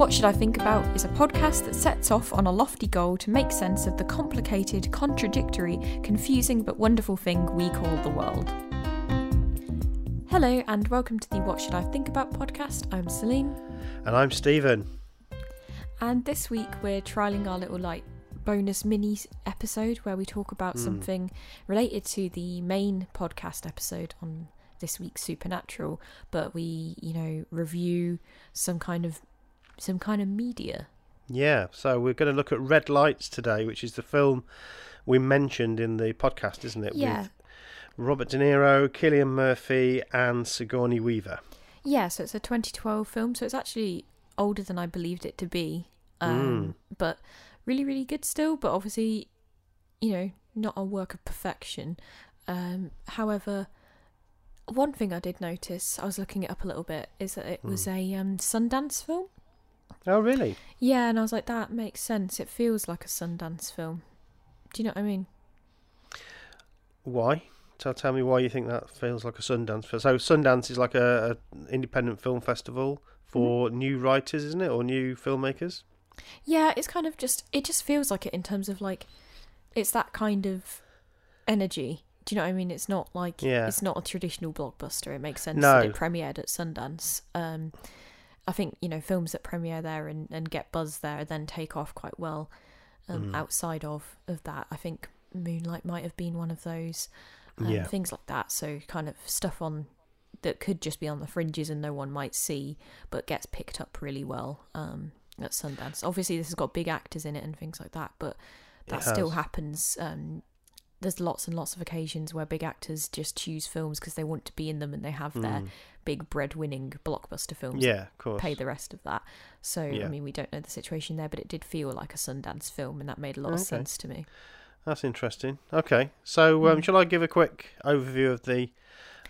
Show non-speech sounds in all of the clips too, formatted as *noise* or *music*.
What Should I Think About is a podcast that sets off on a lofty goal to make sense of the complicated, contradictory, confusing, but wonderful thing we call the world. Hello, and welcome to the What Should I Think About podcast. I'm Celine, And I'm Stephen. and this week we're trialing our little like bonus mini episode where we talk about Hmm. something related to the main podcast episode on this week's Supernatural, but we, you know, review some kind of some kind of media. Yeah, so we're going to look at Red Lights today, which is the film we mentioned in the podcast, isn't it? Yeah. With Robert De Niro, Cillian Murphy, and Sigourney Weaver. Yeah, so it's a 2012 film, so it's actually older than I believed it to be. Um, But really, really good still, but obviously, you know, not a work of perfection. Um, however, one thing I did notice, I was looking it up a little bit, is that it was a um, Sundance film. Oh, really? Yeah, and I was like, that makes sense. It feels like a Sundance film. Do you know what I mean? Why? Tell, tell me why you think that feels like a Sundance film. So Sundance is like a, a independent film festival for Mm-hmm. new writers, isn't it, or new filmmakers? Yeah, it's kind of just it just feels like it in terms of like it's that kind of energy. Do you know what I mean? It's not like Yeah. it's not a traditional blockbuster. It makes sense No. that it premiered at Sundance. Um I think, you know, films that premiere there and, and get buzz there then take off quite well um, Mm. outside of, of that. I think Moonlight might have been one of those. Um, Yeah. Things like that. So kind of stuff on that could just be on the fringes and no one might see, but gets picked up really well um, at Sundance. Obviously, this has got big actors in it and things like that, but that still happens. Um, there's lots and lots of occasions where big actors just choose films because they want to be in them and they have their big bread-winning blockbuster films. Mm. Yeah, of course. Pay the rest of that. So Yeah. I mean, we don't know the situation there, but it did feel like a Sundance film, and that made a lot Okay. of sense to me. That's interesting. Okay, so um, Mm. shall I give a quick overview of the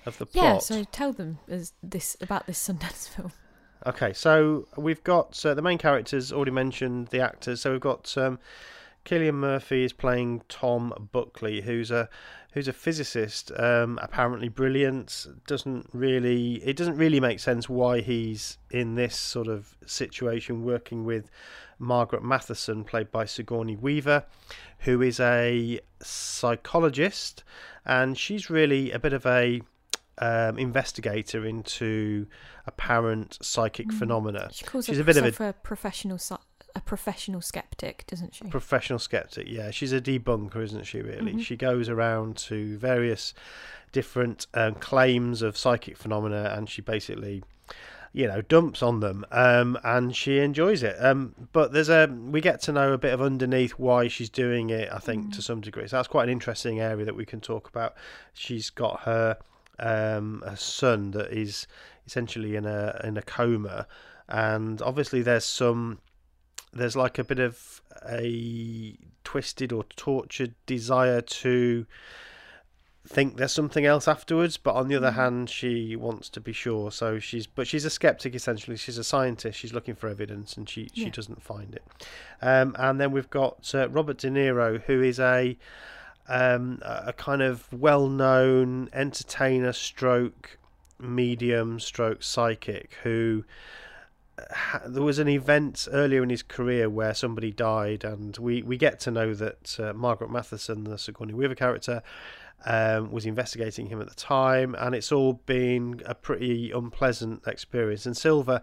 of the plot? Yeah. So tell them as this about this Sundance *laughs* film. Okay, so we've got uh, the main characters already mentioned the actors. So we've got um, Cillian Murphy is playing Tom Buckley, who's a who's a physicist, um, apparently brilliant. Doesn't really it doesn't really make sense why he's in this sort of situation working with Margaret Matheson, played by Sigourney Weaver, who is a psychologist, and she's really a bit of a um, investigator into apparent psychic phenomena. She calls She's a bit of a professional a professional skeptic, doesn't she? professional skeptic. Yeah, she's a debunker, isn't she? Really, Mhm. she goes around to various different um, claims of psychic phenomena, and she basically, you know, dumps on them, um, and she enjoys it. Um, but there's a we get to know a bit of underneath why she's doing it. I think to some degree, so that's quite an interesting area that we can talk about. She's got her um, a son that is essentially in a in a coma, and obviously there's some there's like a bit of a twisted or tortured desire to think there's something else afterwards but on the other hand she wants to be sure. So she's but she's a skeptic essentially. She's a scientist. She's looking for evidence and she she Yeah. doesn't find it. Um, and then we've got uh, Robert De Niro who is a um, a kind of well-known entertainer stroke medium stroke psychic who there was an event earlier in his career where somebody died, and we, we get to know that uh, Margaret Matheson, the Sigourney Weaver character, um, was investigating him at the time, and it's all been a pretty unpleasant experience. And Silver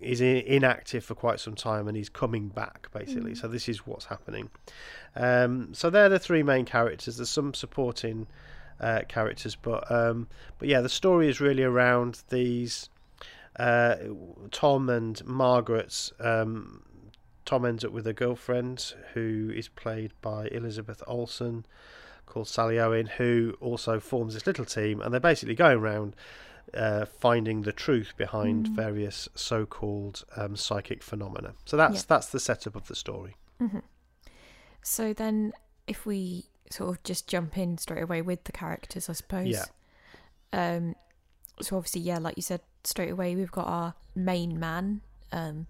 is in, inactive for quite some time, and he's coming back basically. So this is what's happening. Um, so they're the three main characters. There's some supporting uh, characters, but um, but yeah, the story is really around these uh, Tom and Margaret's um, Tom ends up with a girlfriend who is played by Elizabeth Olsen, called Sally Owen, who also forms this little team, and they're basically going around uh, finding the truth behind Mm. various so-called um, psychic phenomena. So that's Yeah. that's the setup of the story. hmm So then, if we sort of just jump in straight away with the characters, I suppose. Yeah. Um. So obviously, yeah, like you said, straight away we've got our main man, um,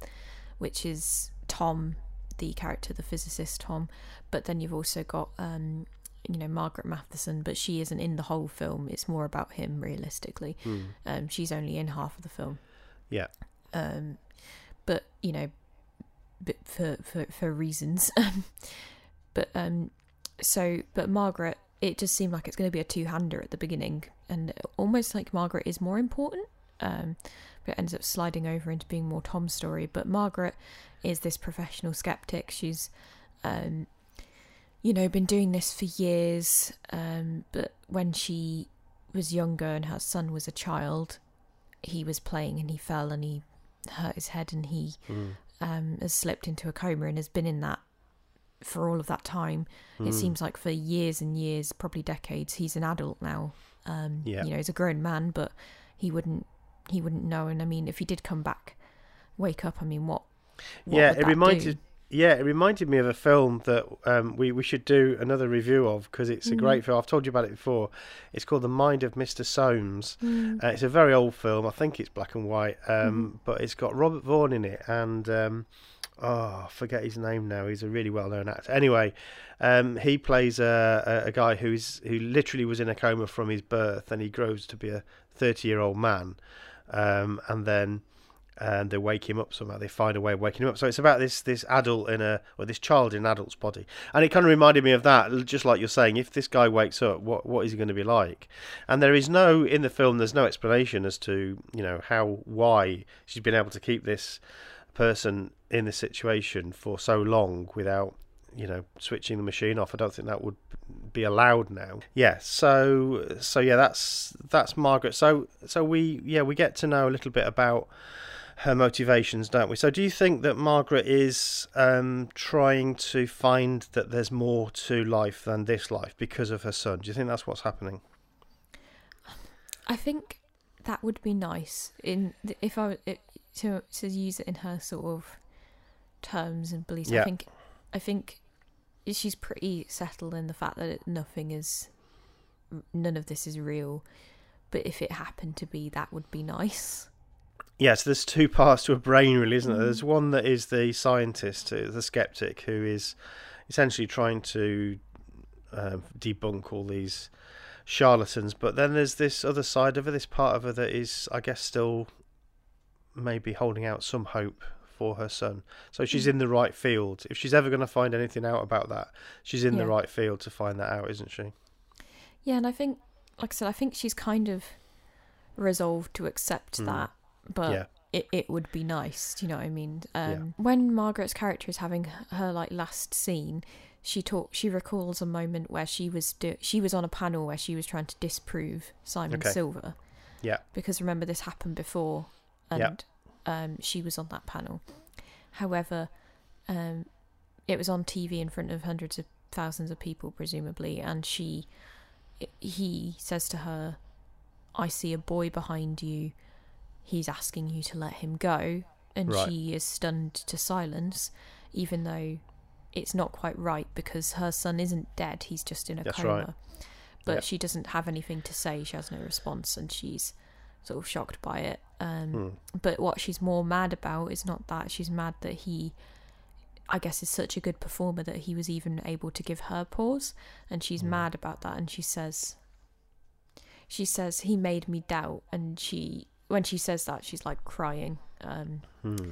which is Tom, the character, the physicist Tom. But then you've also got um, you know, Margaret Matheson, but she isn't in the whole film. It's more about him, realistically. Hmm. Um, she's only in half of the film. Yeah. Um, but you know, but for for for reasons. *laughs* but um, so but Margaret, it just seemed like it's going to be a two-hander at the beginning, and almost like Margaret is more important. Um, but it ends up sliding over into being more Tom's story. But Margaret is this professional skeptic. She's um, you know, been doing this for years. Um, but when she was younger and her son was a child, he was playing and he fell and he hurt his head and he Hmm. um, has slipped into a coma and has been in that for all of that time. It seems like for years and years, probably decades. He's an adult now. Um, Yeah. You know, he's a grown man, but he wouldn't he wouldn't know. And I mean, if he did come back, wake up. I mean, what? what yeah, it reminded do? yeah, it reminded me of a film that um, we we should do another review of because it's a Mm. great film. I've told you about it before. It's called The Mind of Mr. Soames. Mm. Uh, it's a very old film. I think it's black and white, um, Mm-hmm. but it's got Robert Vaughn in it, and um, oh, I forget his name now. He's a really well-known actor. Anyway, um, he plays a, a, a guy who's who literally was in a coma from his birth, and he grows to be a thirty-year-old man, um, and then. And they wake him up somehow. They find a way of waking him up. So it's about this this adult in a or this child in an adult's body, and it kind of reminded me of that. Just like you're saying, if this guy wakes up, what what is he going to be like? And there is no in the film. There's no explanation as to you know how why she's been able to keep this person in this situation for so long without you know switching the machine off. I don't think that would be allowed now. Yeah. So so yeah, that's that's Margaret. So so we yeah we get to know a little bit about her motivations, don't we? So do you think that Margaret is um, trying to find that there's more to life than this life because of her son? Do you think that's what's happening? I think that would be nice in if I it, to to use it in her sort of terms and beliefs. Yeah. I think I think she's pretty settled in the fact that nothing is none of this is real. But if it happened to be, that would be nice. Yes, there's two parts to a brain, really, isn't there? Mm. There's one that is the scientist, uh, the skeptic, who is essentially trying to um, debunk all these charlatans. But then there's this other side of her, this part of her that is, I guess, still maybe holding out some hope for her son. So she's Mm. in the right field. If she's ever going to find anything out about that, she's in the right field to find that out, isn't she? Yeah, and I think, like I said, I think she's kind of resolved to accept Mm. that, but yeah. it, it would be nice. Do you know what I mean? Um, Yeah. When Margaret's character is having her like last scene, she talk she recalls a moment where she was do- she was on a panel where she was trying to disprove Simon Okay. Silver. Yeah. Because remember this happened before, Yeah. and um, she was on that panel. However, um, it was on TV in front of hundreds of thousands of people, presumably, and she he says to her, "I see a boy behind you. He's asking you to let him go." And Right. she is stunned to silence, even though it's not quite right because her son isn't dead. He's just in a That's coma. right. But Yep. she doesn't have anything to say. She has no response, and she's sort of shocked by it. Um, Hmm. But what she's more mad about is not that. She's mad that he, I guess, is such a good performer that he was even able to give her pause. And she's Mm. mad about that. And she says, she says, he made me doubt. And she, when she says that, she's like crying, um, Hmm.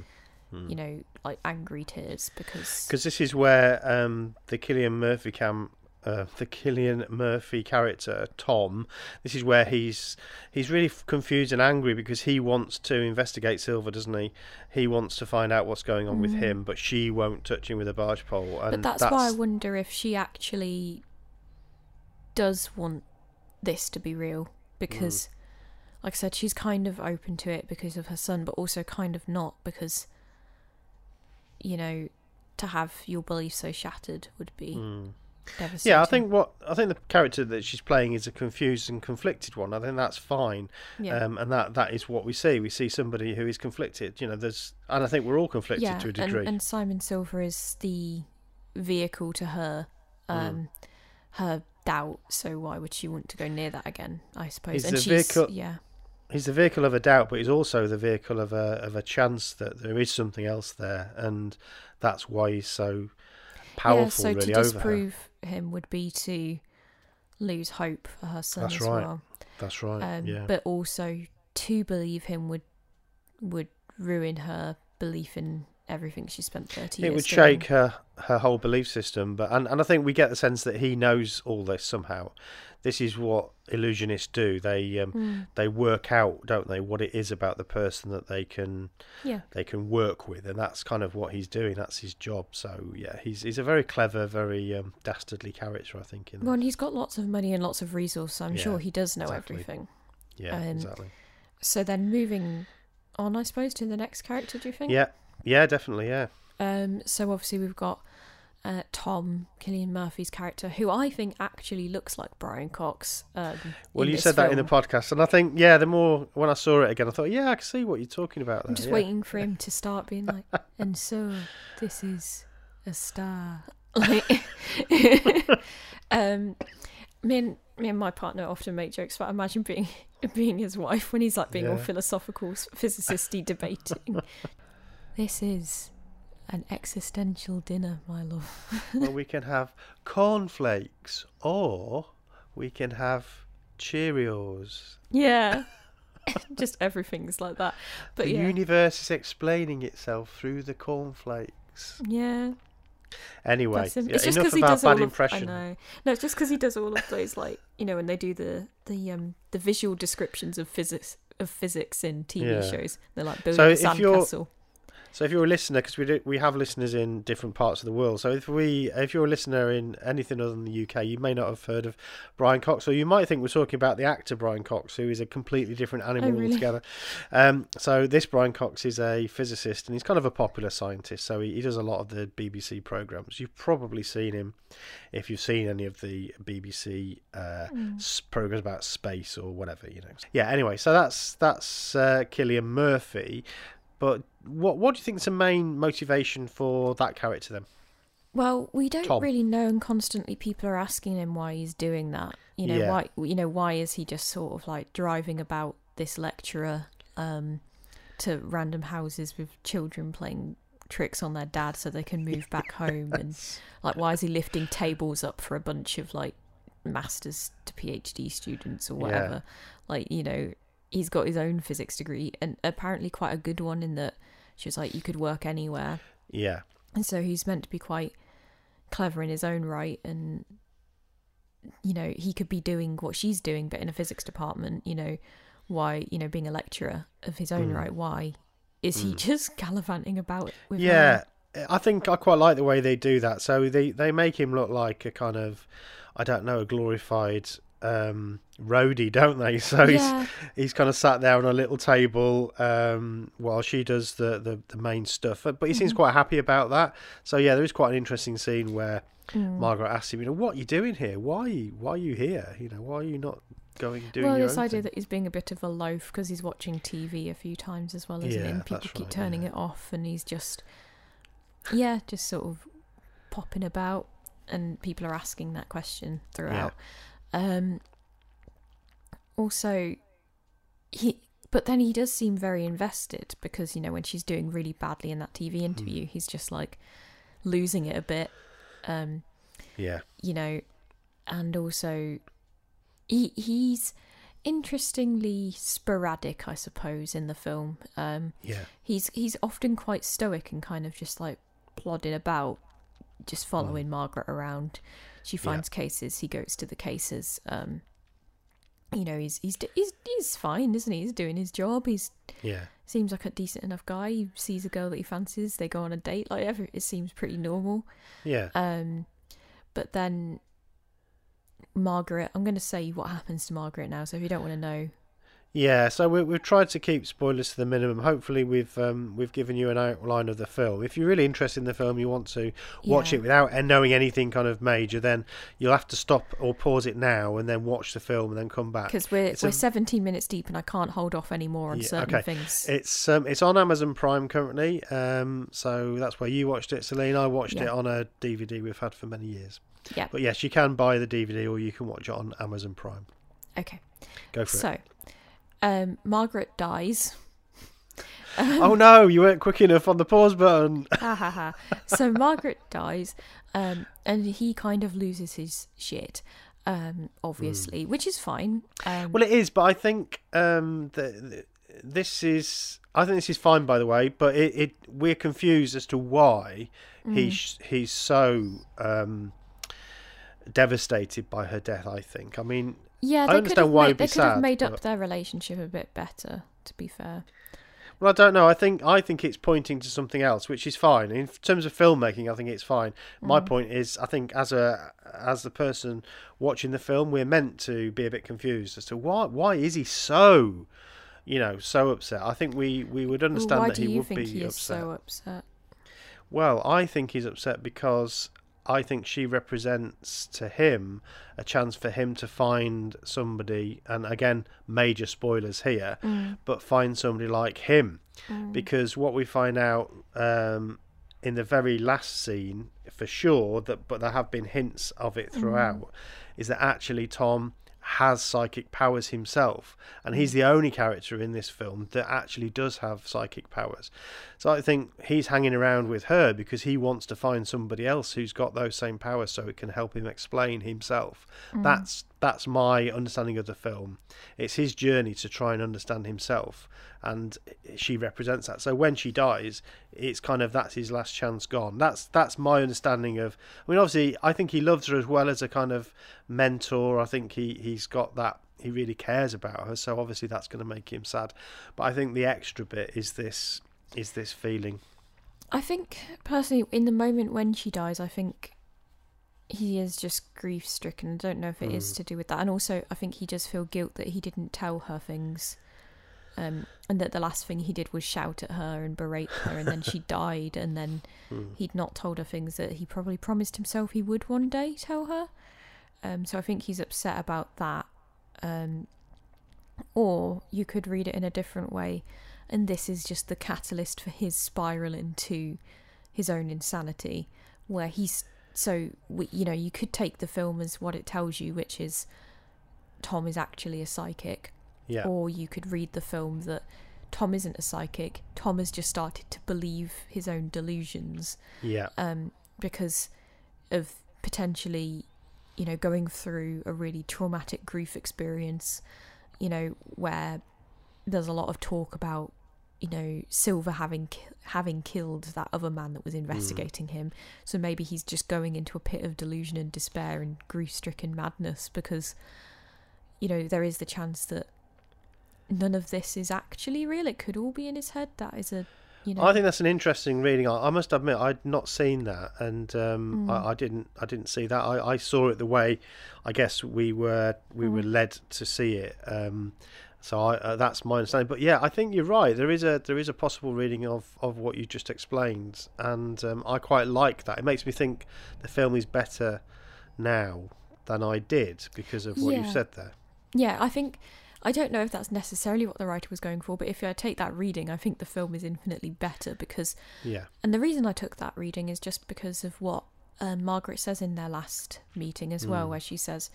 Hmm. you know, like angry tears because. Because this is where um, the Cillian Murphy cam, uh, the Cillian Murphy character Tom, this is where he's he's really confused and angry because he wants to investigate Silver, doesn't he? He wants to find out what's going on with Mm. him, but she won't touch him with a barge pole. And but that's, why I wonder if she actually does want this to be real because like I said she's kind of open to it because of her son but also kind of not because you know to have your beliefs so shattered would be Mm. Yeah, I think what I think the character that she's playing is a confused and conflicted one. I think that's fine, yeah. um, and that that is what we see. We see somebody who is conflicted. You know, there's, and I think we're all conflicted yeah, to a degree. and Simon Silver is the vehicle to her, Mm. um, her doubt. So why would she want to go near that again? I suppose. He's and the she's vehicle- yeah, he's the vehicle of a doubt, but he's also the vehicle of a of a chance that there is something else there, and that's why he's so powerful. yeah. So really to disprove him would be to lose hope for her son That's as right. well. That's right. Um, yeah. But also to believe him would would ruin her belief in everything she spent thirty it years would doing. shake her her whole belief system but and, and i think we get the sense that he knows all this somehow this is what illusionists do they um, Mm, they work out don't they what it is about the person that they can yeah. they can work with and that's kind of what he's doing that's his job so yeah he's he's a very clever very um, dastardly character i think in Well, and he's got lots of money and lots of resources. So I'm Yeah, sure he does know exactly. everything. yeah um, exactly So then moving on, I suppose, to the next character. Do you think? yeah yeah definitely yeah Um. So obviously we've got uh, Tom Cillian Murphy's character, who I think actually looks like Brian Cox. Um, well you said that in the podcast and i think yeah the more when i saw it again i thought yeah i can see what you're talking about there I'm just yeah. waiting for him to start being like, *laughs* and so this is a star. *laughs* Like, *laughs* um, me and me and my partner often make jokes about imagine being being his wife when he's like being all philosophical, physicist-y debating. This is an existential dinner, my love. *laughs* well, we can have cornflakes or we can have Cheerios. Yeah, *laughs* *laughs* just everything's like that. But the yeah, universe is explaining itself through the cornflakes. yeah. Anyway, Bless him. yeah, It's just enough because he does bad all impression. Of, I know. No, it's just because he does all of those, like you know, when they do the the um the visual descriptions of physics of physics in TV Yeah. shows. They're like building So a sandcastle. So if you're a listener, because we do, we have listeners in different parts of the world. So if we if you're a listener in anything other than the UK, you may not have heard of Brian Cox, or you might think we're talking about the actor Brian Cox, who is a completely different animal Oh, really? altogether. Um, so this Brian Cox is a physicist, and he's kind of a popular scientist. So he, he does a lot of the BBC programs. You've probably seen him if you've seen any of the BBC uh, Mm. s- programs about space or whatever, you know. Yeah. Anyway, so that's that's uh, Cillian Murphy. But what what do you think is the main motivation for that character then? Well, we don't Tom. really know, and constantly people are asking him why he's doing that. You know, Yeah. why? You know, why is he just sort of like driving about this lecturer um, to random houses with children playing tricks on their dad so they can move back home, and *laughs* like why is he lifting tables up for a bunch of like masters to PhD students or Yeah. whatever? Like, you know, he's got his own physics degree, and apparently quite a good one in that she was like, you could work anywhere. Yeah, And so he's meant to be quite clever in his own right and you know, he could be doing what she's doing but in a physics department, you know, why, you know, being a lecturer of his own Mm. right, why is he Mm. *laughs* just gallivanting about with yeah. her? I think I quite like the way they do that. So they they make him look like a kind of I don't know a glorified um roadie don't they *laughs* so he's yeah, he's kind of sat there on a little table um while she does the the, the main stuff but he seems Mhm. quite happy about that so yeah there is quite an interesting scene where Mm. margaret asks him you know what are you doing here why are you why are you here you know why are you not going doing well, this idea thing? that he's being a bit of a loaf because he's watching TV a few times as well, isn't Yeah, it? And people keep right, turning yeah. it off, and he's just, yeah, just sort of popping about, and people are asking that question throughout. Um, also, he, but then he does seem very invested because you know when she's doing really badly in that Hmm. TV interview, he's just like losing it a bit. Um, yeah you know, and also he he's interestingly sporadic, I suppose, in the film. Um, yeah he's he's often quite stoic and kind of just like plodding about, just following Margaret around. She Hmm. Yeah. finds cases, he goes to the cases. Um, you know, he's he's he's he's fine, isn't he? He's doing his job. He's yeah seems like a decent enough guy. He sees a girl that he fancies. They go on a date. Like every, it seems pretty normal. yeah Um, but then Margaret, I'm going to say what happens to Margaret now. So if you don't want to know, Yeah, so we, we've tried to keep spoilers to the minimum. Hopefully, we've um, we've given you an outline of the film. If you're really interested in the film, you want to watch Yeah. it without and knowing anything kind of major, then you'll have to stop or pause it now and then watch the film and then come back. Because we're It's we're a- 17 minutes deep and I can't hold off anymore on Yeah, certain okay. things. It's um, it's on Amazon Prime currently, um, so that's where you watched it, Celine. I watched Yeah. it on a DVD we've had for many years. Yeah. But yes, you can buy the DVD or you can watch it on Amazon Prime. okay. Go for it. So, um, Margaret dies. *laughs* Oh no, you weren't quick enough on the pause button. *laughs* ha ha ha. So Margaret dies, um, and he kind of loses his shit, um, obviously, which is fine. Um, Well, it is, but I think um, the, the, this is. I think this is fine, by the way. But it, it we're confused as to why Mm. he's he's so um, devastated by her death. I think. I mean, yeah, I they could understand have why made, he'd be they could have made up but- their relationship a bit better. To be fair, well, I don't know. I think I think it's pointing to something else, which is fine in terms of filmmaking. I think it's fine. My Mm. point is, I think as a as the person watching the film, we're meant to be a bit confused as to why why is he so, you know, so upset. I think we we would Well, understand why that do he you would think be he is upset. so upset? Well, I think he's upset because I think she represents to him a chance for him to find somebody, and again, major spoilers here, Mm, but find somebody like him. mm, Because what we find out um, in the very last scene, for sure, that but there have been hints of it throughout, is that actually Tom has psychic powers himself, and he's the only character in this film that actually does have psychic powers. So I think he's hanging around with her because he wants to find somebody else who's got those same powers, so it can help him explain himself. mm. That's that's my understanding of the film. It's his journey to try and understand himself, and she represents that. So when she dies, it's kind of that's his last chance gone. That's that's my understanding of. I mean, obviously, I think he loves her as well as a kind of mentor. I think he he's got that. He really cares about her, so obviously that's going to make him sad. But I think the extra bit is this is this feeling. I think personally, in the moment when she dies, I think he is just grief stricken. I don't know if it is Mm. to do with that, and also I think he does feel guilt that he didn't tell her things, um, and that the last thing he did was shout at her and berate her, and then she *laughs* died, and then Hmm. he'd not told her things that he probably promised himself he would one day tell her. Um, so I think he's upset about that. Um, or you could read it in a different way, and this is just the catalyst for his spiral into his own insanity, where he's so we, you know you could take the film as what it tells you, which is Tom is actually a psychic, Yeah, or you could read the film that Tom isn't a psychic. Tom has just started to believe his own delusions. Yeah, um, because of potentially, you know, going through a really traumatic grief experience, you know, where there's a lot of talk about, you know, Silver having having killed that other man that was investigating him. So maybe he's just going into a pit of delusion and despair and grief-stricken madness because, you know, there is the chance that none of this is actually real. It could all be in his head. That is a, you know, I think that's an interesting reading. I, I must admit, I'd not seen that, and um, Mm. I, I didn't. I didn't see that. I, I saw it the way, I guess we were we were Mm. led to see it. Um, so I, uh, that's my understanding. But yeah, I think you're right. There is a there is a possible reading of, of what you just explained, and um, I quite like that. It makes me think the film is better now than I did because of what you Yeah. said there. Yeah, I think I don't know if that's necessarily what the writer was going for, but if I take that reading, I think the film is infinitely better because, Yeah, and the reason I took that reading is just because of what um, Margaret says in their last meeting as well, Mm. where she says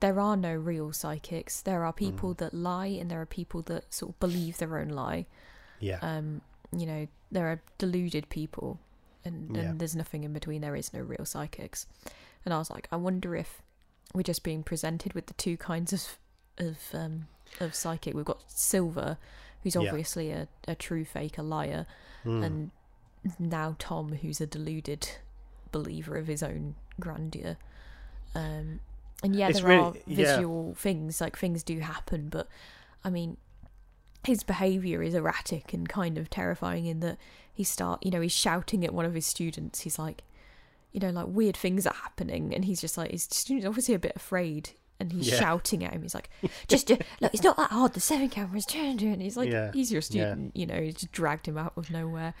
there are no real psychics. There are Mm. people that lie, and there are people that sort of believe their own lie. yeah, Um, you know, there are deluded people, and, Yeah. there's nothing in between. There is no real psychics. And I was like, I wonder if we're just being presented with the two kinds of of um, of psychic. We've got Silver, who's Yeah. obviously a, a true fake, a liar, Mm. and now Tom, who's a deluded believer of his own grandeur. Um, and yeah, It's there really- are yeah. visual things, like things do happen, but I mean, his behavior is erratic and kind of terrifying in that he start, you know, he's shouting at one of his students. He's like, you know, like weird things are happening, and he's just like his student's obviously a bit afraid, and he's Yeah. shouting at him. He's like, *laughs* "Just look, it's not that hard. The seven cameras turned." And he's like, Yeah. "He's your Yeah. student," you know. He just dragged him out of nowhere.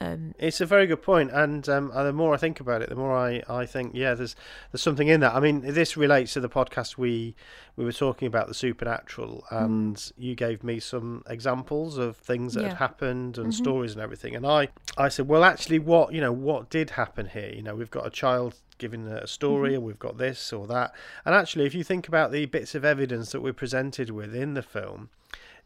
Um, It's a very good point, and um, uh, the more I think about it, the more I, I think, yeah, there's there's something in that. I mean, this relates to the podcast we we were talking about the supernatural, and you gave me some examples of things that Mm. Yeah. had happened and Mhm. stories and everything, and I I said, well, actually, what you know, what did happen here? You know, we've got a child giving a story, Mm-hmm. and we've got this or that, and actually, if you think about the bits of evidence that we're presented with in the film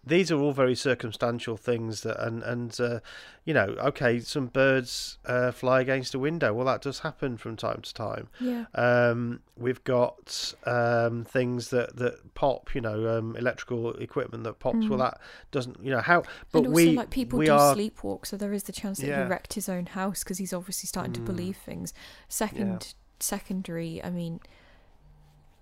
these are all very circumstantial things that and and uh, you know okay some birds uh, fly against a window well that does happen from time to time yeah, um, we've got um, things that that pop you know um, electrical equipment that pops well Mm. that doesn't you know how but and also we like people we do are sleepwalk, so there is the chance that Yeah. he wrecked his own house because he's obviously starting to Mm. believe things. Second, secondary. I mean,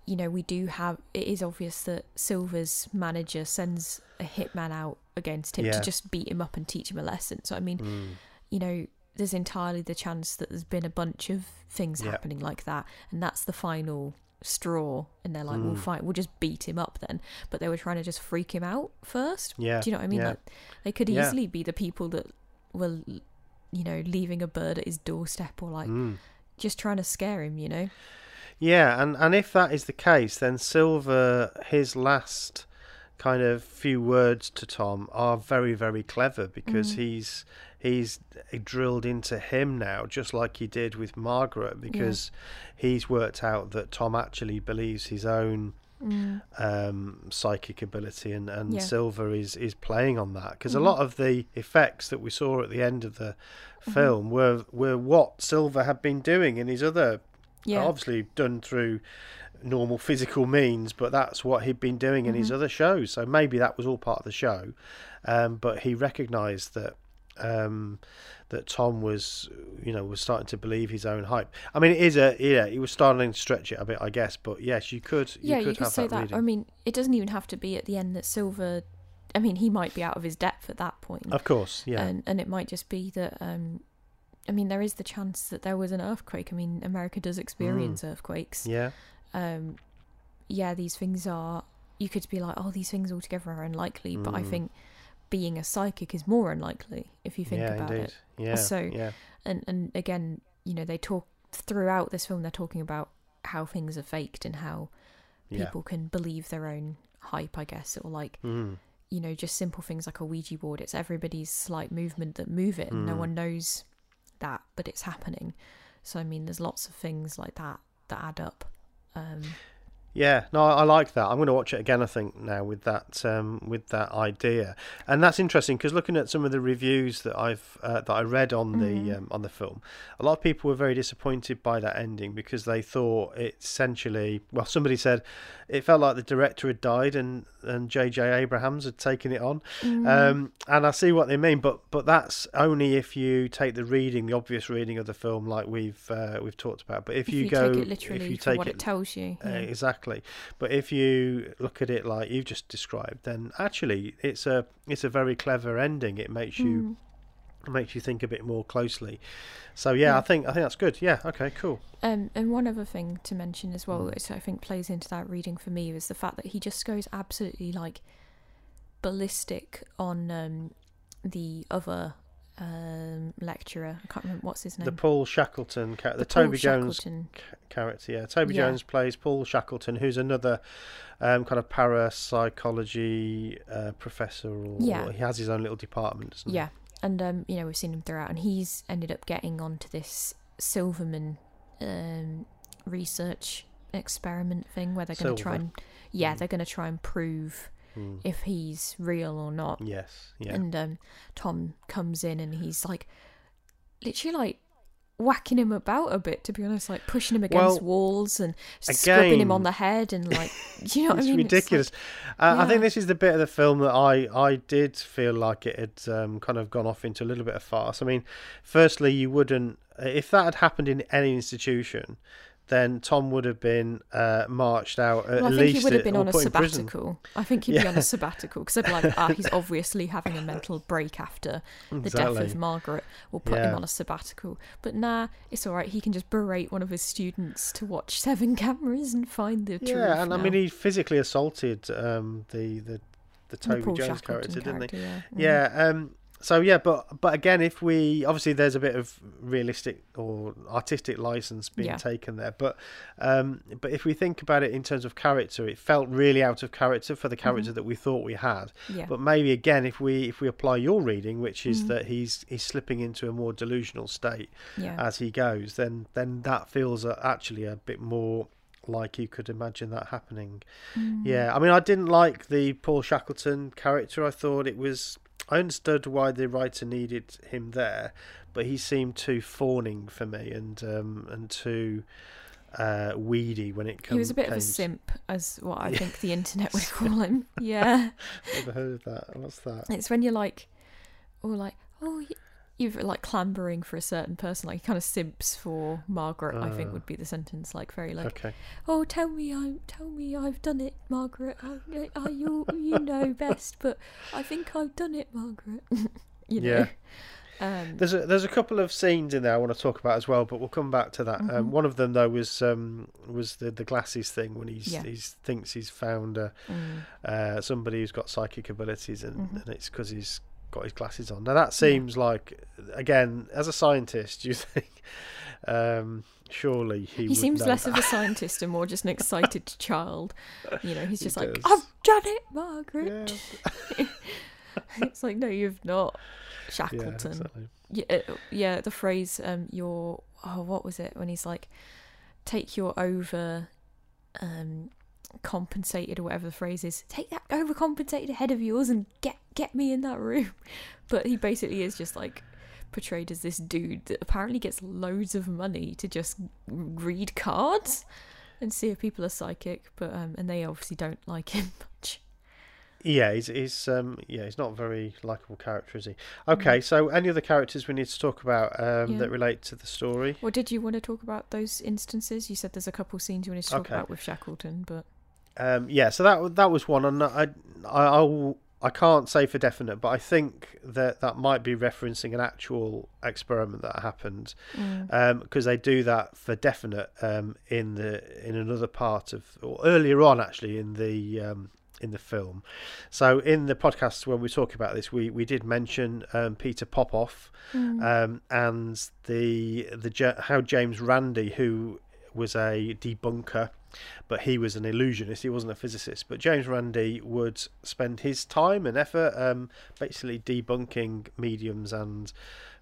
you know, we do have. It is obvious that Silver's manager sends a hitman out against him Yeah. to just beat him up and teach him a lesson. So I mean, Mm, you know, there's entirely the chance that there's been a bunch of things Yeah. happening like that, and that's the final straw. And they're like, "We'll Mm. fight. We'll just beat him up then." But they were trying to just freak him out first. yeah Do you know what I mean? yeah. Like, they could easily be the people that were, you know, leaving a bird at his doorstep or like Mm. Just trying to scare him. You know? Yeah, and, and if that is the case, then Silver, his last kind of few words to Tom are very, very clever because Mm. he's he's drilled into him now, just like he did with Margaret, because he's worked out that Tom actually believes his own Mm. um, psychic ability, and, and Yeah. Silver is, is playing on that because Mhm. a lot of the effects that we saw at the end of the Mhm. film were were what Silver had been doing in his other Yeah. obviously done through normal physical means, but that's what he'd been doing in his Mhm. other shows. So maybe that was all part of the show. Um, but he recognised that um, that Tom was, you know, was starting to believe his own hype. I mean, it is a yeah, he was starting to stretch it a bit, I guess. But yes, you could, you yeah, could you could have say that, that. I mean, it doesn't even have to be at the end that Silver. I mean, he might be out of his depth at that point. of course, yeah, and and it might just be that um i mean there is the chance that there was an earthquake i mean america does experience earthquakes yeah, um yeah these things are you could be like oh these things altogether are unlikely but i Mm. think being a psychic is more unlikely if you think yeah, about indeed, it yeah, So- yeah, and and again you know they talk throughout this film they're talking about how things are faked and how yeah. people can believe their own hype i guess or like Mm. you know, just simple things like a Ouija board. It's everybody's slight movement that move it, and no Mm. one knows that, but it's happening. So I mean, there's lots of things like that that add up. Um, Yeah, no, I like that. I'm going to watch it again. I think now with that um, with that idea, and that's interesting because looking at some of the reviews that I've uh, that I read on the Mm. um, on the film, a lot of people were very disappointed by that ending because they thought it essentially. Well, somebody said it felt like the director had died and and J.J. Abrahams had taken it on. mm, Um, and I see what they mean, but but that's only if you take the reading, the obvious reading of the film, like we've uh, we've talked about. But if, if you, you go, take it literally if you take what it it, tells you, uh, exactly. But if you look at it like you've just described, then actually it's a it's a very clever ending. It makes you Mm. Makes you think a bit more closely. So yeah, Yeah. I think I think that's good. Yeah, okay, cool. Um, and one other thing to mention as well, Mm. which I think plays into that reading for me, is the fact that he just goes absolutely like ballistic on um, the other um, lecturer. I can't remember what's his name. The Paul Shackleton, the, The Toby Jones Shackleton. character. Yeah, Toby Yeah. Jones plays Paul Shackleton, who's another um, kind of parapsychology uh, professor, or Yeah. he has his own little department. Doesn't he? And um, you know we've seen him throughout, and he's ended up getting onto this Silverman um, research experiment thing where they're going to try and yeah Mm. they're going to try and prove Mm. if he's real or not. Yes. Yeah. And um, Tom comes in and he's like literally like whacking him about a bit to be honest like pushing him against Well, walls and scrubbing him on the head and like *laughs* you know what it's I mean It's like- ridiculous. uh, I think this is the bit of the film that I, I did feel like it had um, kind of gone off into a little bit of farce. I mean, firstly, you wouldn't if that had happened in any institution, then Tom would have been uh, marched out at Well, I think least he would have been on a put in prison. sabbatical. I think he'd be on a sabbatical because they'd be like, ah, he's *laughs* obviously having a mental break after the death of Margaret. We'll put Yeah. him on a sabbatical. But nah, it's all right. He can just berate one of his students to watch *laughs* seven cameras and find the truth. Yeah, and I mean he physically assaulted um, the the the The Toby Paul Jones Shackleton character, didn't he? character, Yeah. Mm. Yeah. Um, so yeah, but but again, if we obviously there's a bit of realistic or artistic license being Yeah. taken there, but um, but if we think about it in terms of character, it felt really out of character for the character that we thought we had. Mm-hmm. Yeah. But maybe again, if we if we apply your reading, which is Mhm. that he's he's slipping into a more delusional state yeah. as he goes, then then that feels actually a bit more like you could imagine that happening. Mm. Yeah, I mean, I didn't like the Paul Shackleton character. I thought it was. I understood why the writer needed him there, but he seemed too fawning for me and um, and too uh, weedy when it comes. To He was a bit of a simp, as what I *laughs* think the internet would *laughs* call him. Yeah. Never heard of that. What's that? It's when you're like, or like, oh, you're like clambering for a certain person, like he kind of simps for Margaret. I think Uh. would be the sentence, like very like, Okay. oh, tell me, I tell me, I've done it, Margaret. I, I, you, you know best, but I think I've done it, Margaret. *laughs* you know. Yeah. Um, There's a there's a couple of scenes in there I want to talk about as well, but we'll come back to that. Um, Mhm. one of them though was um, was the the glasses thing when he's Yeah. he's thinks he's found a, mm, uh, somebody who's got psychic abilities and, Mhm. and it's because he's got his glasses on. Now that seems like again as a scientist, you *laughs* think um, surely he he seems less that. of a scientist and more just an excited *laughs* child. You know, he's He just like, does. I've done it, Margaret. Yeah, *laughs* it's like, no, you've not, yeah, Shackleton. exactly. yeah, uh, yeah, the phrase um your oh what was it when he's like take your over um compensated or whatever the phrase is take that overcompensated head of yours and get get me in that room *laughs* but he basically is just like portrayed as this dude that apparently gets loads of money to just read cards and see if people are psychic but um and they obviously don't like him *laughs* much Yeah, he's he's um yeah he's not a very likable character, is he? Okay, so any other characters we need to talk about um, Mm. Yeah. that relate to the story? or did you want to talk about those instances you said there's a couple scenes you wanted to talk Okay. about with shackleton but Um, yeah, so that that was one, and I I I'll, I can't say for definite, but I think that that might be referencing an actual experiment that happened mm. because they do that for definite um, in the in another part of or earlier on actually in the um, in the film. So in the podcast when we talk about this, we, we did mention um, Peter Popoff Mm. um, and the the how James Randi, who was a debunker, but he was an illusionist. He wasn't a physicist. But James Randi would spend his time and effort um, basically debunking mediums and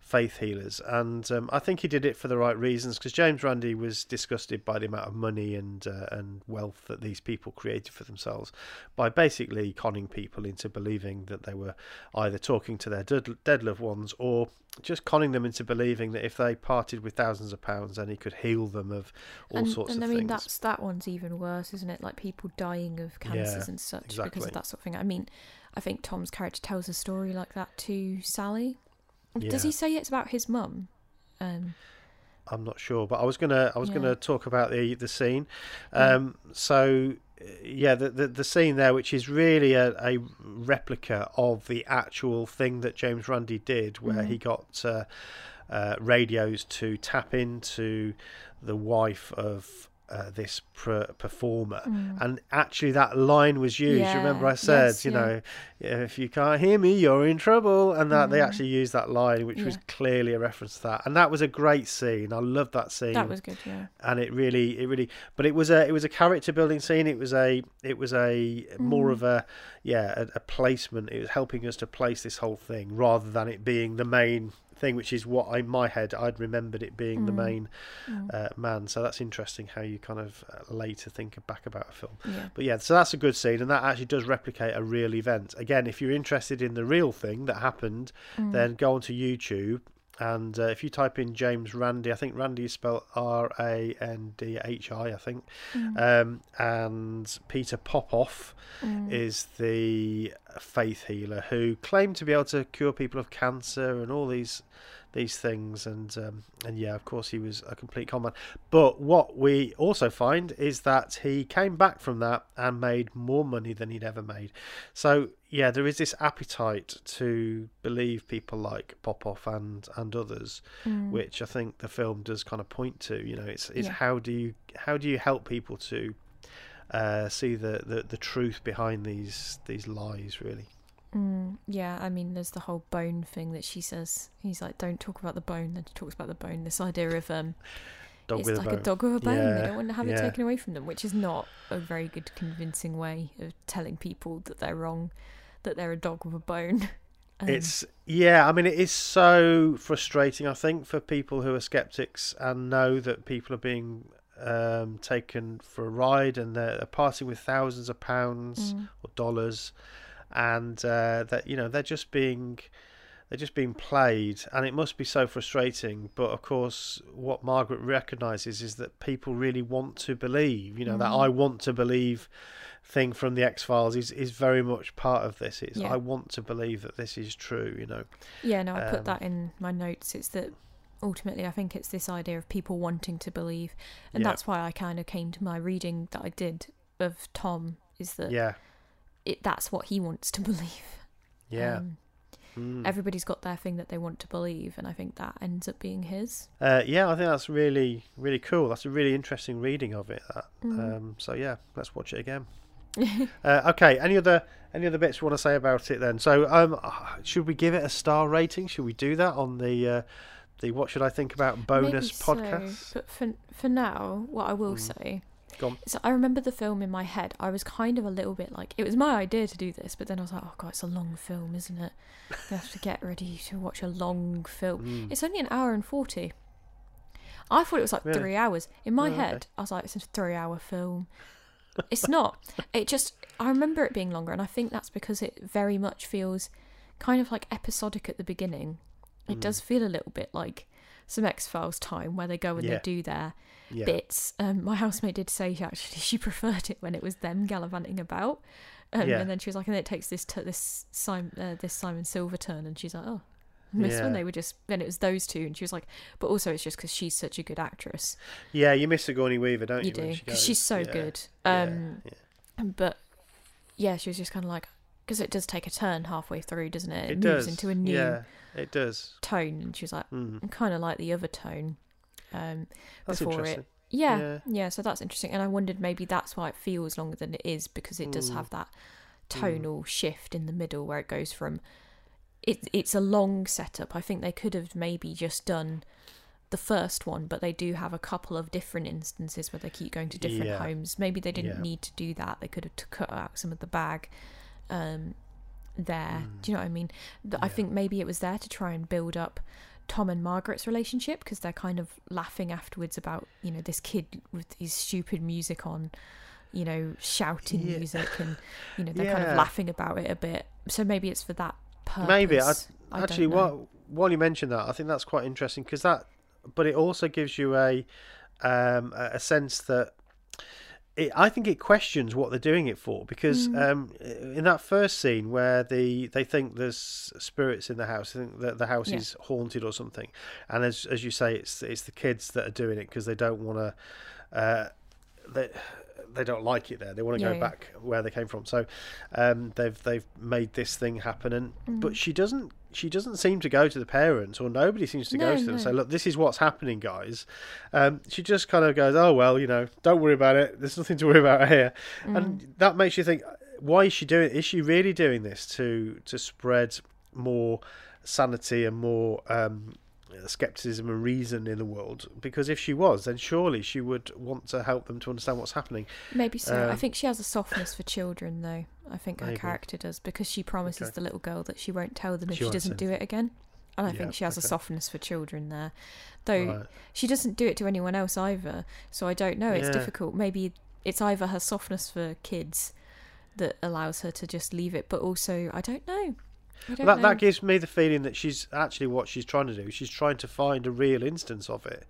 faith healers. And um, I think he did it for the right reasons because James Randi was disgusted by the amount of money and uh, and wealth that these people created for themselves by basically conning people into believing that they were either talking to their dead, dead loved ones or just conning them into believing that if they parted with thousands of pounds, then he could heal them of all and, sorts and of I mean things. that's that one's even worse, isn't it? Like people dying of cancers Yeah, and such because of that sort of thing. I mean, I think Tom's character tells a story like that to Sally. Yeah. Does he say it's about his mum? Um, I'm not sure, but I was gonna I was Yeah. gonna talk about the the scene. Um, so yeah, the, the the scene there, which is really a, a replica of the actual thing that James Randi did, where Mhm. he got uh, uh, radios to tap into the wife of uh, this pr- performer. mm. And actually, that line was used. Yeah, Remember, I said, yes, you yeah. know, if you can't hear me, you're in trouble. And that they Mhm. actually used that line, which was clearly a reference to that. And that was a great scene. I loved that scene. that was good, yeah. and it really, it really, but it was a, it was a character building scene. It was a, it was a more Mm. of a, yeah, a, a placement. It was helping us to place this whole thing rather than it being the main thing, which is what I, in my head, I'd remembered it being the Mm. main Mm. uh, man. So that's interesting how you kind of uh, later think back about a film. yeah. But yeah, so that's a good scene, and that actually does replicate a real event. Again, if you're interested in the real thing that happened, Mm. then go onto YouTube. And uh, if you type in James Randi, I think Randy is spelled R A N D H I, I think. Mm. Um, and Peter Popoff Mm. is the faith healer who claimed to be able to cure people of cancer and all these these things, and um, and yeah, of course, he was a complete conman. But what we also find is that he came back from that and made more money than he'd ever made. So yeah, there is this appetite to believe people like Popoff and and others, Mm. which I think the film does kind of point to. You know, it's it's Yeah. how do you how do you help people to uh, see the, the, the truth behind these these lies, really. Mm, yeah, I mean, there's the whole bone thing that she says. He's like, "Don't talk about the bone." Then she talks about the bone. This idea of um, Dog it's with like a a, dog with a bone. Yeah, They don't want to have yeah. it taken away from them, which is not a very good, convincing way of telling people that they're wrong, that they're a dog with a bone. *laughs* Um, It's yeah, I mean it is so frustrating I think for people who are skeptics and know that people are being um, taken for a ride and they're, they're parting with thousands of pounds mm, or dollars and uh, that you know they're just being they're just being played and it must be so frustrating but of course what Margaret recognizes is that people really want to believe you know that Mhm. I want to believe thing from the X-Files is is very much part of this it's Yeah. I want to believe that this is true you know yeah, no, I put um, that in my notes. It's that ultimately, I think it's this idea of people wanting to believe, and Yeah. that's why I kind of came to my reading that I did of Tom. Is that yeah it? That's what he wants to *laughs* believe. yeah Um, Mm. everybody's got their thing that they want to believe, and I think that ends up being his. Uh, yeah, I think that's really, really cool. That's a really interesting reading of it. That. Mm. Um, so yeah, let's watch it again. *laughs* Uh, okay. Any other any other bits you want to say about it then? So um, should we give it a star rating? Should we do that on the uh, the what should I think about bonus Maybe so, podcast? but for for now, what I will Mm. say Is I remember the film in my head. I was kind of a little bit like it was my idea to do this, but then I was like, oh god, it's a long film, isn't it? *laughs* You have to get ready to watch a long film. Mm. It's only an hour and forty. I thought it was like Really? three hours. In my Oh, okay. head, I was like, it's a three-hour film. It's not. It just. I remember it being longer, and I think that's because it very much feels kind of like episodic at the beginning. It Mm. does feel a little bit like some X Files time where they go and Yeah. they do their yeah. bits. Um, my housemate did say she actually *laughs* she preferred it when it was them gallivanting about. Um, Yeah. And then she was like, and then it takes this t- this Simon uh, this Simon Silver turn, and she's like, oh, miss when they were just then it was those two, and she was like, but also it's just because she's such a good actress. Yeah, you miss Sigourney Weaver, don't you? You do because goes? she's so Yeah, good. yeah, Um, yeah. but yeah, she was just kind of like because it does take a turn halfway through, doesn't it? It, It moves does. into a new Yeah, it does. tone, and she's like, Mm. kind of like the other tone. Um, That's before it. Yeah, Yeah. yeah, So that's interesting, and I wondered maybe that's why it feels longer than it is because it does Mm. have that tonal shift in the middle where it goes from. It it's a long setup. I think they could have maybe just done the first one, but they do have a couple of different instances where they keep going to different Yeah. homes. Maybe they didn't Yeah. need to do that. They could have cut out some of the bag. Um, there, Mm. do you know what I mean? Th- I think maybe it was there to try and build up Tom and Margaret's relationship because they're kind of laughing afterwards about you know this kid with his stupid music on, you know, shouting Yeah. music and *laughs* you know they're kind of laughing about it a bit. So maybe it's for that purpose. Maybe I, I actually, while while you mentioned that, I think that's quite interesting because that, but it also gives you a um, a sense that it, I think it questions what they're doing it for because Mm. um, in that first scene where the they think there's spirits in the house, I think that the house Yeah. is haunted or something, and as as you say, it's it's the kids that are doing it because they don't want to. Uh, they, they don't like it there. They want to Yeah, go back where they came from. So um, they've they've made this thing happen, and Mm. but she doesn't she doesn't seem to go to the parents or nobody seems to go to them and say look this is what's happening guys. Um, she just kind of goes oh well you know don't worry about it. There's nothing to worry about *laughs* here. Mm. and that makes you think why is she doing is she really doing this to to spread more sanity and more um, skepticism and reason in the world because if she was then surely she would want to help them to understand what's happening Maybe so. I Um, think she has a softness for children, though. I think her Maybe. character does because she promises Okay. the little girl that she won't tell them if She she, doesn't do it again. And I Yeah, think she has a softness for children there, though Right. she doesn't do it to anyone else either. So I don't know. It's Yeah. difficult. Maybe it's either her softness for kids that allows her to just leave it, but also I don't know. That know. that gives me the feeling that she's actually what she's trying to do. She's trying to find a real instance of it,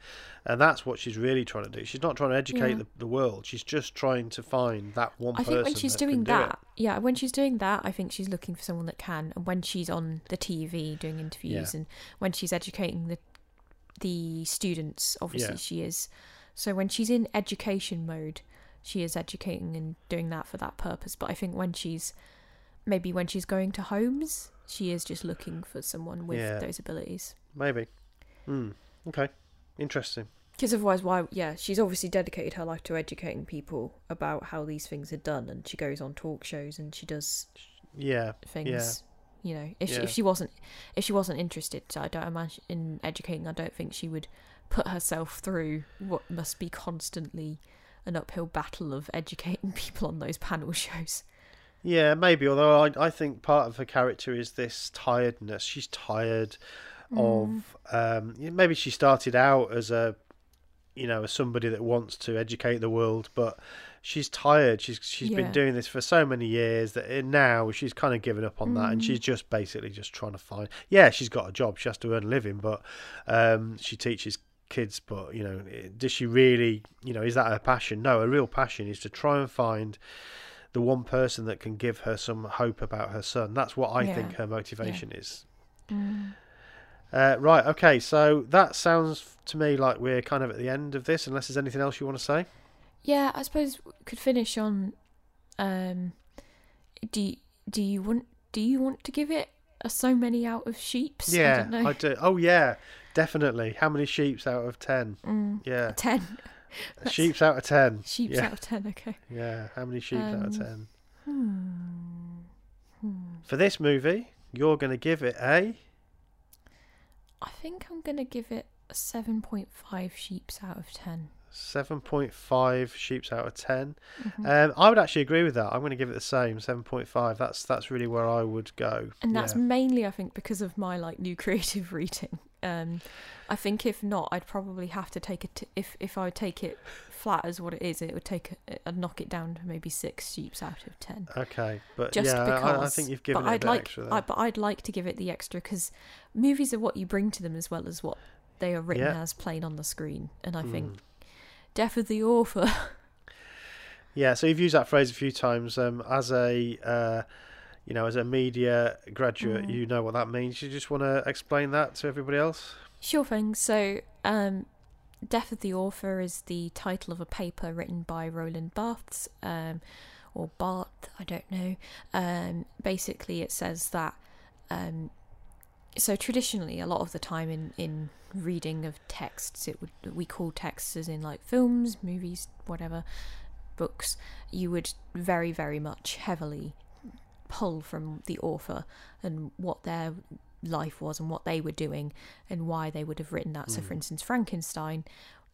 and that's what she's really trying to do. She's not trying to educate Yeah. the, the world. She's just trying to find that one I person. think when she's that doing can do it. that, yeah, when she's doing that, I think she's looking for someone that can. And when she's on the TV doing interviews, Yeah. and when she's educating the the students, obviously Yeah. she is. So when she's in education mode, she is educating and doing that for that purpose. But I think when she's maybe when she's going to homes, she is just looking for someone with Yeah. those abilities. maybe. Hmm. Okay. Interesting. Because otherwise, why? Yeah, she's obviously dedicated her life to educating people about how these things are done, and she goes on talk shows and she does Yeah. things. You know, if she, if she wasn't if she wasn't interested, I don't imagine in educating. I don't think she would put herself through what must be constantly an uphill battle of educating *laughs* people on those panel shows. Yeah, maybe. Although I, I think part of her character is this tiredness. She's tired Mm. of. Um, maybe she started out as a, you know, as somebody that wants to educate the world, but she's tired. She's she's Yeah. been doing this for so many years that now she's kind of given up on that, and Mm. she's just basically just trying to find. Yeah, she's got a job. She has to earn a living, but um, she teaches kids. But you know, does she really? You know, is that her passion? No, her real passion is to try and find the one person that can give her some hope about her son. That's what I Yeah. think her motivation is. Mm. Uh, right, okay, so that sounds to me like we're kind of at the end of this, unless there's anything else you want to say. Yeah, I suppose we could finish on. Um, do you, do you want do you want to give it a so many out of sheeps? I Yeah, don't know. do. Oh, yeah, definitely. How many sheeps out of ten? Mm, Yeah, *laughs* ten That's- sheeps out of ten. sheeps yeah. out of ten. Okay. Yeah, how many sheep out of Um, ten? Hmm. Hmm. For this movie, you're going to give it a. I think I'm gonna give it a seven point five sheeps out of ten. 7.5 sheeps out of 10. Mhm. Um, I would actually agree with that. I'm going to give it the same, 7.5. That's that's really where I would go. and that's yeah. mainly, I think, because of my like new *laughs* creative reading. Um, I think if not, I'd probably have to take it. If if I take it flat as what it is, it would take. A, I'd knock it down to maybe six sheeps out of ten. Okay, but Just yeah, because. I, I think you've given but it a I'd like, extra I, but I'd like to give it the extra because movies are what you bring to them as well as what they are written Yeah. as plain on the screen. And I think Mm. death of the author. *laughs* Yeah, so you've used that phrase a few times. Um, as a, uh, you know, as a media graduate, Mm. you know what that means. You just want to explain that to everybody else. Sure thing. So, um, Death of the Author is the title of a paper written by Roland Barthes, um, or Barth, I don't know. Um, basically, it says that. Um, so traditionally, a lot of the time in, in reading of texts, it would we call texts as in like films, movies, whatever, books. You would very, very much heavily pull from the author and what their life was and what they were doing and why they would have written that. So, Mm. for instance, Frankenstein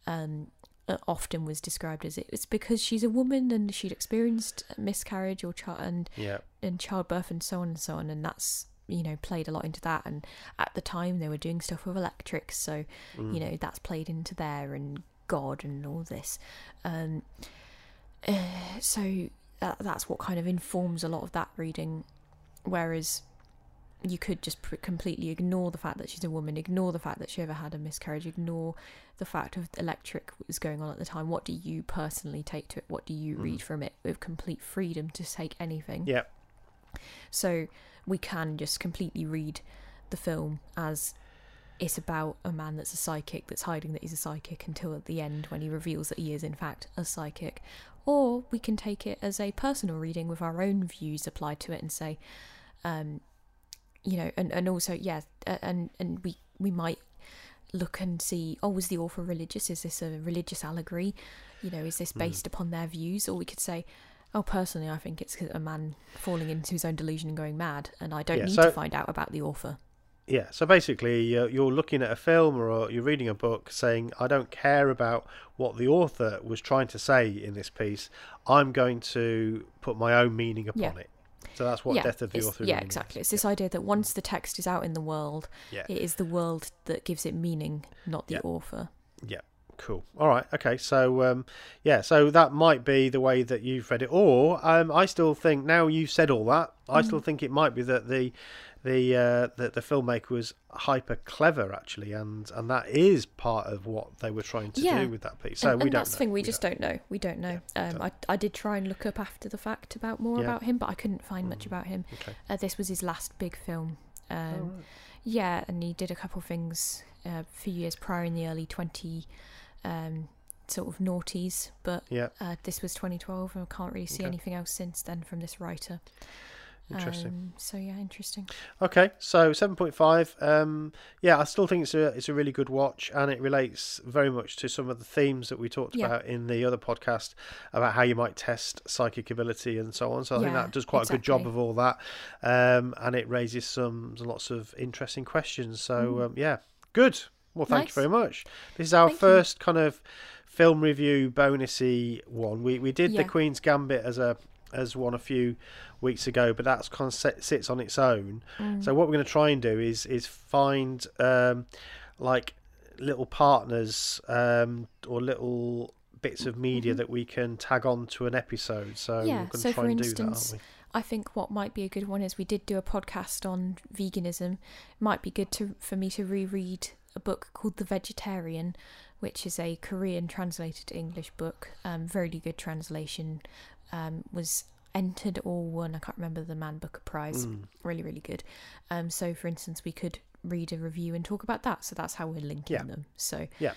um, uh, often was described as it's because she's a woman and she'd experienced miscarriage or child and, Yeah, and childbirth and so on and so on, and that's you know played a lot into that. And at the time, they were doing stuff with electrics, so Mm. you know that's played into there and God and all this. Um, uh, *sighs* so that, that's what kind of informs a lot of that reading, whereas you could just pr- completely ignore the fact that she's a woman, ignore the fact that she ever had a miscarriage, ignore the fact of electric was going on at the time. What do you personally take to it? What do you Mm. read from it with complete freedom to take anything? yeah, So we can just completely read the film as it's about a man that's a psychic that's hiding that he's a psychic until at the end when he reveals that he is in fact a psychic. Or we can take it as a personal reading with our own views applied to it and say, um, you know, and, and also yeah, and and we we might look and see, oh, was the author religious? Is this a religious allegory? You know, is this Mm. based upon their views? Or we could say, Oh, personally, I think it's a man falling into his own delusion and going mad, and I don't Yeah, need so- to find out about the author. Yeah. So basically, uh, you're looking at a film or you're reading a book, saying, "I don't care about what the author was trying to say in this piece. I'm going to put my own meaning upon Yeah. it." So that's what yeah, Death of the Author. yeah, exactly. means. It's this idea that once the text is out in the world, it is the world that gives it meaning, not the author. Yeah. Cool. All right. Okay. So, um, yeah. So that might be the way that you've read it, or um, I still think now you've said all that. I Mm. still think it might be that the the uh, the, the filmmaker was hyper clever actually, and and that is part of what they were trying to Yeah. do with that piece. So and, we and don't. that's the thing we just don't know. We don't know. um, don't. I I did try and look up after the fact about more Yeah. about him, but I couldn't find much Mm, about him. Okay. Uh, this was his last big film. Um, Oh, right. Yeah, and he did a couple of things uh, a few years prior in the early 20 um, sort of noughties, but Yeah, uh, this was 2012 and I can't really see Okay. anything else since then from this writer. Interesting. Um, so yeah, interesting. Okay, so seven point five. Um, yeah, I still think it's a it's a really good watch, and it relates very much to some of the themes that we talked Yeah. about in the other podcast about how you might test psychic ability and so on. So I think that does quite a good job of all that, um, and it raises some lots of interesting questions. So Mm. um, yeah, good. Well, thank Nice. you very much. This is our Thank you. first kind of film review bonusy one. We we did the Queen's Gambit as a as one a few weeks ago, but that's kind of sits on its own. Mm. So what we're going to try and do is is find um, like little partners um, or little bits of media Mhm. that we can tag on to an episode. So Yeah, we're going to so try for and instance, do that, I think what might be a good one is we did do a podcast on veganism. Might be good to for me to reread a book called The Vegetarian, which is a Korean translated English book. Um, very good translation. Um, was entered or won. I can't remember the Man Booker Prize. Mm. Really, really good. Um, so for instance, we could read a review and talk about that. So that's how we're linking Yeah. them. So Yeah.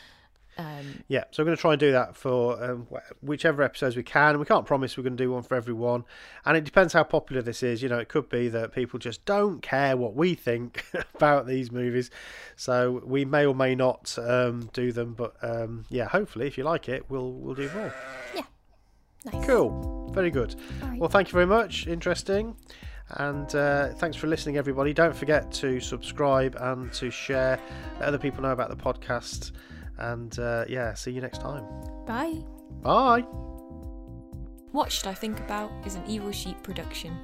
Um, Yeah, so we're going to try and do that for um, whichever episodes we can. We can't promise we're going to do one for everyone, and it depends how popular this is. You know, it could be that people just don't care what we think *laughs* about these movies, so we may or may not um, do them. But um, yeah, hopefully, if you like it, we'll we'll do more. Nice. Cool, very good. All right. Well, thank you very much. Interesting. And uh, thanks for listening, everybody. Don't forget to subscribe and to share, let other people know about the podcast. And uh, yeah, see you next time. Bye. Bye. What Should I Think About is an Evil Sheep production.